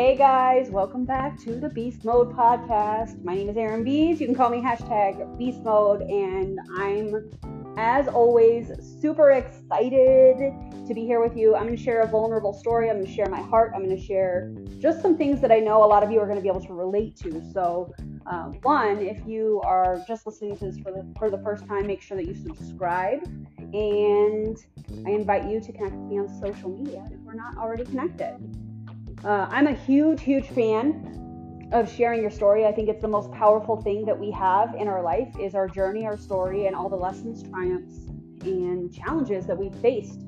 Hey guys, welcome back to the Beast Mode podcast. My name is Erin Biest. You can call me hashtag Beast Mode, and I'm, as always, super excited to be here with you. I'm going to share a vulnerable story. I'm going to share my heart. I'm going to share just some things that I know a lot of you are going to be able to relate to. So, um, one, if you are just listening to this for the for the first time, make sure that you subscribe, and I invite you to connect with me on social media if we're not already connected. Uh, I'm a huge, huge fan of sharing your story. I think it's the most powerful thing that we have in our life is our journey, our story, and all the lessons, triumphs, and challenges that we've faced.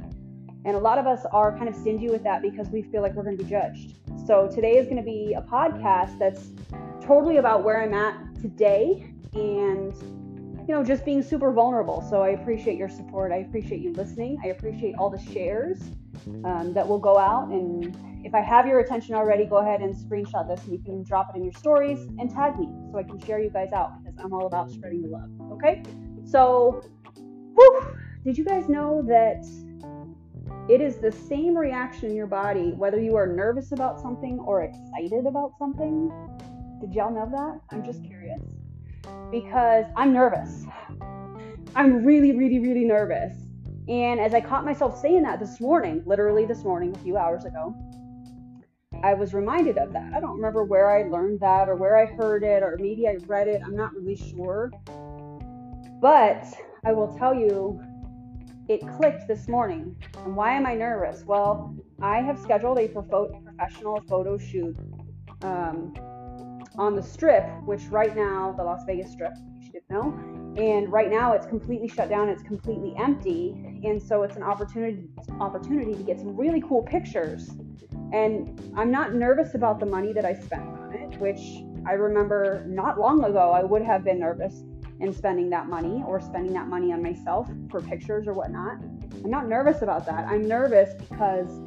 And a lot of us are kind of stingy with that because we feel like we're going to be judged. So today is going to be a podcast that's totally about where I'm at today and you know just being super vulnerable. So I appreciate your support. I appreciate you listening. I appreciate all the shares um, that will go out and if I have your attention already, go ahead and screenshot this and you can drop it in your stories and tag me so I can share you guys out because I'm all about spreading the love. Okay? So, whew, did you guys know that it is the same reaction in your body whether you are nervous about something or excited about something? Did y'all know that? I'm just curious. Because I'm nervous. I'm really, really, really nervous. And as I caught myself saying that this morning, literally this morning, a few hours ago, I was reminded of that. I don't remember where I learned that or where I heard it or maybe I read it. I'm not really sure. But I will tell you, it clicked this morning. And why am I nervous? Well, I have scheduled a professional photo shoot um, on the strip, which right now, the Las Vegas strip, you should know. And right now it's completely shut down, it's completely empty. And so it's an opportunity opportunity to get some really cool pictures and I'm not nervous about the money that I spent on it, which I remember not long ago I would have been nervous in spending that money or spending that money on myself for pictures or whatnot. I'm not nervous about that. I'm nervous because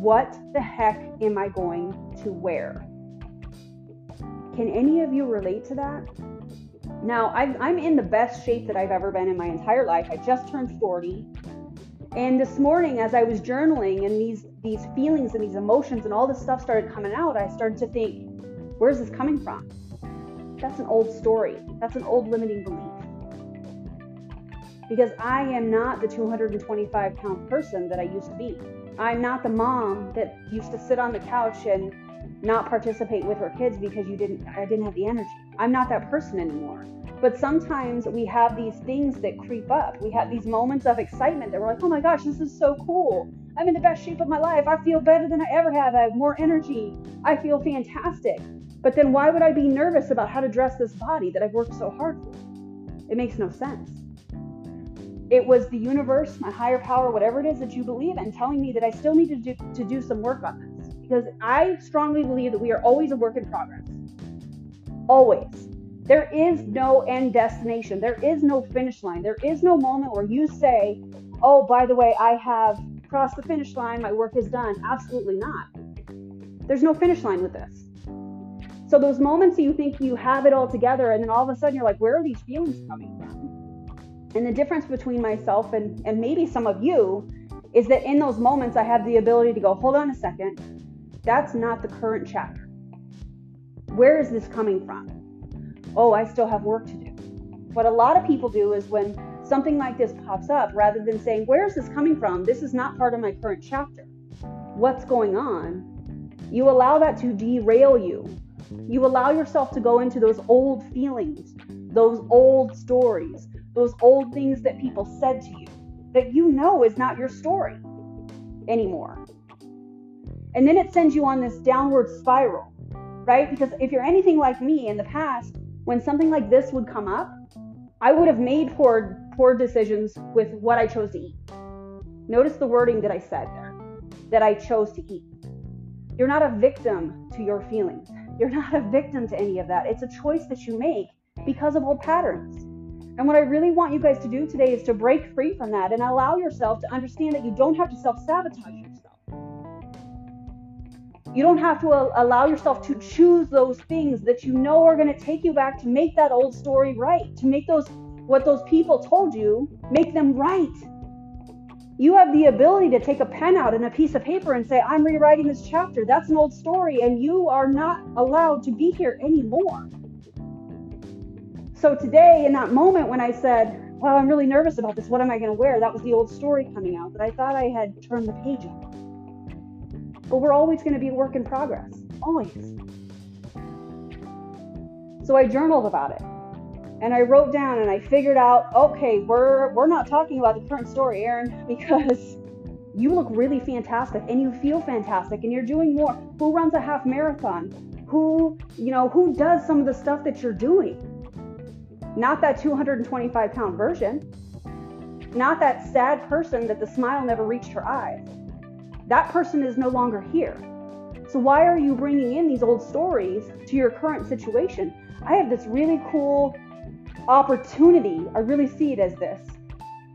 what the heck am I going to wear? Can any of you relate to that? Now, i am in the best shape that I've ever been in my entire life. I just turned 40. And this morning, as I was journaling and these these feelings and these emotions and all this stuff started coming out, I started to think, where's this coming from? That's an old story. That's an old limiting belief. Because I am not the 225 pound person that I used to be. I'm not the mom that used to sit on the couch and not participate with her kids because you didn't I didn't have the energy. I'm not that person anymore. But sometimes we have these things that creep up. We have these moments of excitement that we're like, oh my gosh, this is so cool. I'm in the best shape of my life. I feel better than I ever have. I have more energy. I feel fantastic. But then why would I be nervous about how to dress this body that I've worked so hard for? It makes no sense. It was the universe, my higher power, whatever it is that you believe in, telling me that I still need to do, to do some work on this. Because I strongly believe that we are always a work in progress. Always. There is no end destination. There is no finish line. There is no moment where you say, oh, by the way, I have crossed the finish line. My work is done. Absolutely not. There's no finish line with this. So those moments that you think you have it all together, and then all of a sudden you're like, where are these feelings coming from? And the difference between myself and, and maybe some of you is that in those moments I have the ability to go, hold on a second, that's not the current chapter. Where is this coming from? oh, I still have work to do. What a lot of people do is when something like this pops up, rather than saying, where is this coming from? This is not part of my current chapter. What's going on? You allow that to derail you. You allow yourself to go into those old feelings, those old stories, those old things that people said to you that you know is not your story anymore. And then it sends you on this downward spiral, right? Because if you're anything like me in the past, when something like this would come up, I would have made poor poor decisions with what I chose to eat. Notice the wording that I said there, that I chose to eat. You're not a victim to your feelings. You're not a victim to any of that. It's a choice that you make because of old patterns. And what I really want you guys to do today is to break free from that and allow yourself to understand that you don't have to self sabotage yourself. You don't have to allow yourself to choose those things that you know are going to take you back to make that old story right, to make those what those people told you, make them right. You have the ability to take a pen out and a piece of paper and say, I'm rewriting this chapter. That's an old story, and you are not allowed to be here anymore. So, today, in that moment when I said, Well, I'm really nervous about this, what am I going to wear? That was the old story coming out that I thought I had turned the page on. But we're always going to be a work in progress. Always. So, I journaled about it and I wrote down and I figured out, okay, we're we're not talking about the current story, Erin, because you look really fantastic and you feel fantastic and you're doing more. Who runs a half marathon? Who, you know, who does some of the stuff that you're doing? Not that 225 pound version. Not that sad person that the smile never reached her eyes. That person is no longer here. So why are you bringing in these old stories to your current situation? I have this really cool opportunity, I really see it as this,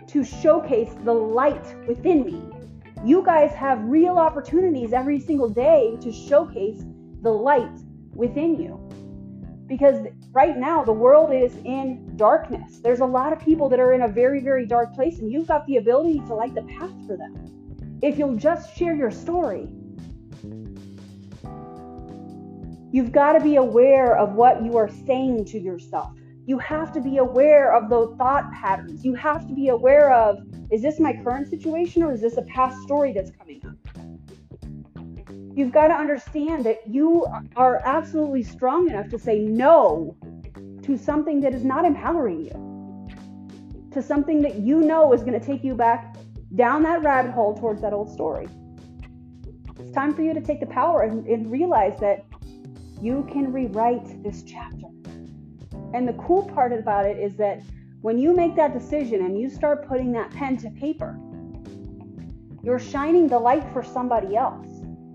to showcase the light within me. You guys have real opportunities every single day to showcase the light within you. Because right now, the world is in darkness. There's a lot of people that are in a very, very dark place, and you've got the ability to light the path for them. If you'll just share your story, you've got to be aware of what you are saying to yourself you have to be aware of those thought patterns. You have to be aware of is this my current situation or is this a past story that's coming up? You've got to understand that you are absolutely strong enough to say no to something that is not empowering you, to something that you know is going to take you back down that rabbit hole towards that old story. It's time for you to take the power and, and realize that you can rewrite this chapter. And the cool part about it is that when you make that decision and you start putting that pen to paper, you're shining the light for somebody else.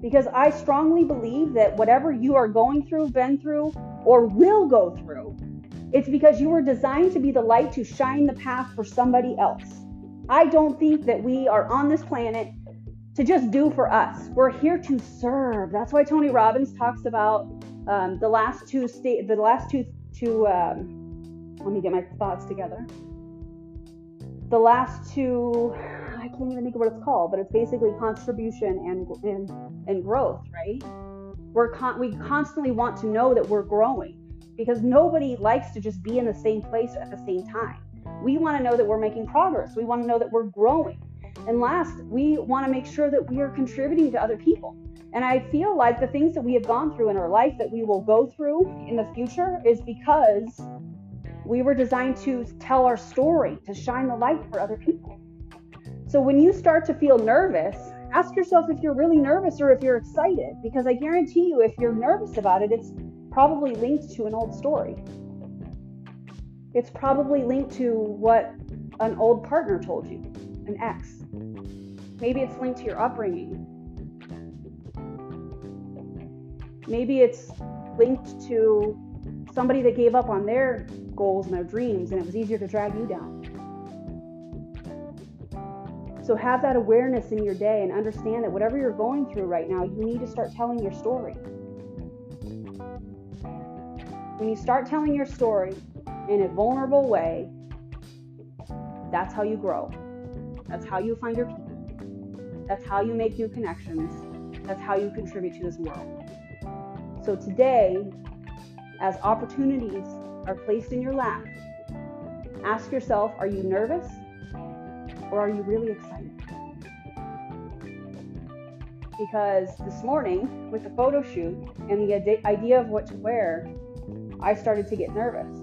Because I strongly believe that whatever you are going through, been through, or will go through, it's because you were designed to be the light to shine the path for somebody else. I don't think that we are on this planet to just do for us. We're here to serve. That's why Tony Robbins talks about um, the last two state, the last two two. um, let me get my thoughts together. The last two, can't even think of what it's called, but it's basically contribution and and, and growth, right? We're con- we constantly want to know that we're growing because nobody likes to just be in the same place at the same time. We want to know that we're making progress. We want to know that we're growing. And last, we want to make sure that we are contributing to other people. And I feel like the things that we have gone through in our life that we will go through in the future is because we were designed to tell our story, to shine the light for other people. So when you start to feel nervous, ask yourself if you're really nervous or if you're excited, because I guarantee you, if you're nervous about it, it's probably linked to an old story. It's probably linked to what an old partner told you, an ex. Maybe it's linked to your upbringing. Maybe it's linked to somebody that gave up on their goals and their dreams and it was easier to drag you down. So have that awareness in your day and understand that whatever you're going through right now, you need to start telling your story. When you start telling your story in a vulnerable way, that's how you grow. That's how you find your people. That's how you make new connections. That's how you contribute to this world. So today, as opportunities are placed in your lap, ask yourself are you nervous or are you really excited? Because this morning, with the photo shoot and the idea of what to wear, I started to get nervous.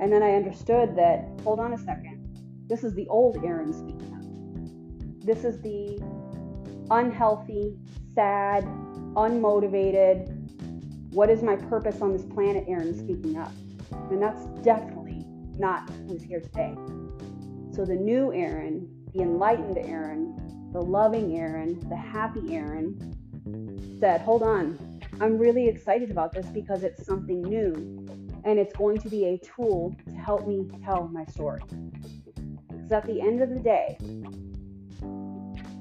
And then I understood that, hold on a second, this is the old Erin speaking up. This is the unhealthy, sad, unmotivated, what is my purpose on this planet, Erin speaking up. And that's definitely not who's here today. So the new Erin, the enlightened Erin, the loving Erin, the happy Erin said, hold on, I'm really excited about this because it's something new and it's going to be a tool to help me tell my story. Because at the end of the day,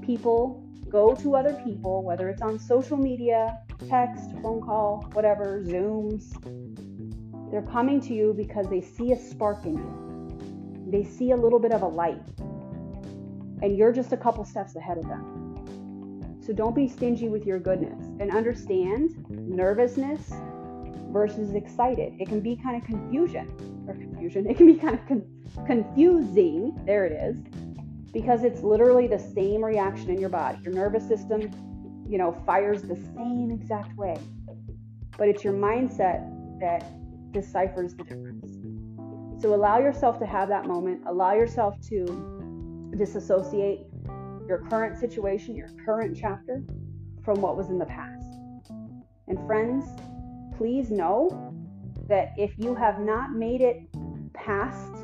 people go to other people, whether it's on social media, text, phone call, whatever, Zooms. They're coming to you because they see a spark in you. They see a little bit of a light. and you're just a couple steps ahead of them. So don't be stingy with your goodness and understand nervousness versus excited. It can be kind of confusion or confusion. It can be kind of con- confusing. There it is. Because it's literally the same reaction in your body. Your nervous system, you know, fires the same exact way. But it's your mindset that deciphers the difference. So allow yourself to have that moment. Allow yourself to disassociate your current situation, your current chapter from what was in the past. And friends, please know that if you have not made it past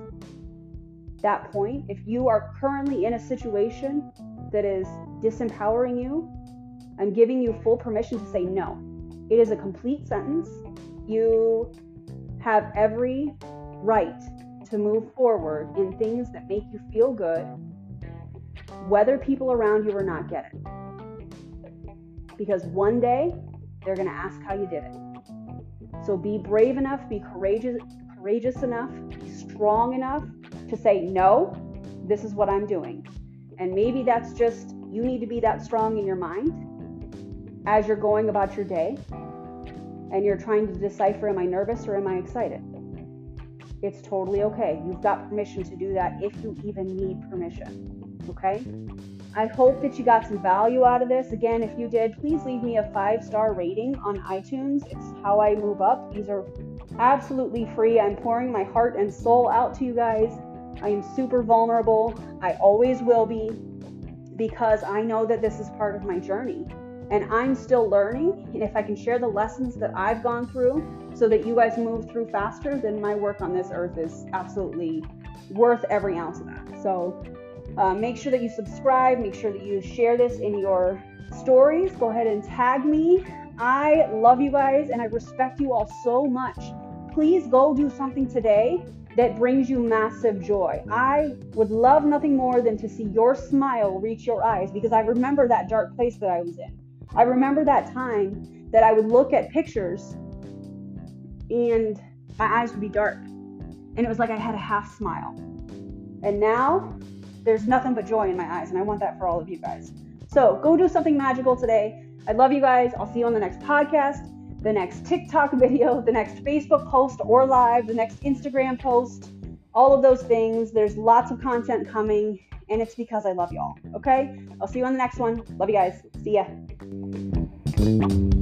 that point, if you are currently in a situation that is disempowering you, I'm giving you full permission to say no. It is a complete sentence. You have every right to move forward in things that make you feel good, whether people around you or not get it. Because one day they're going to ask how you did it. So be brave enough, be courageous, courageous enough, be strong enough to say, no, this is what I'm doing. And maybe that's just, you need to be that strong in your mind as you're going about your day and you're trying to decipher, am I nervous or am I excited? It's totally okay. You've got permission to do that if you even need permission. Okay? I hope that you got some value out of this. Again, if you did, please leave me a five star rating on iTunes. It's how I move up. These are absolutely free. I'm pouring my heart and soul out to you guys. I am super vulnerable. I always will be because I know that this is part of my journey and I'm still learning. And if I can share the lessons that I've gone through so that you guys move through faster, then my work on this earth is absolutely worth every ounce of that. So, uh, make sure that you subscribe. Make sure that you share this in your stories. Go ahead and tag me. I love you guys and I respect you all so much. Please go do something today that brings you massive joy. I would love nothing more than to see your smile reach your eyes because I remember that dark place that I was in. I remember that time that I would look at pictures and my eyes would be dark. And it was like I had a half smile. And now there's nothing but joy in my eyes, and I want that for all of you guys. So go do something magical today. I love you guys. I'll see you on the next podcast, the next TikTok video, the next Facebook post or live, the next Instagram post, all of those things. There's lots of content coming, and it's because I love y'all. Okay? I'll see you on the next one. Love you guys. See ya. Thank you.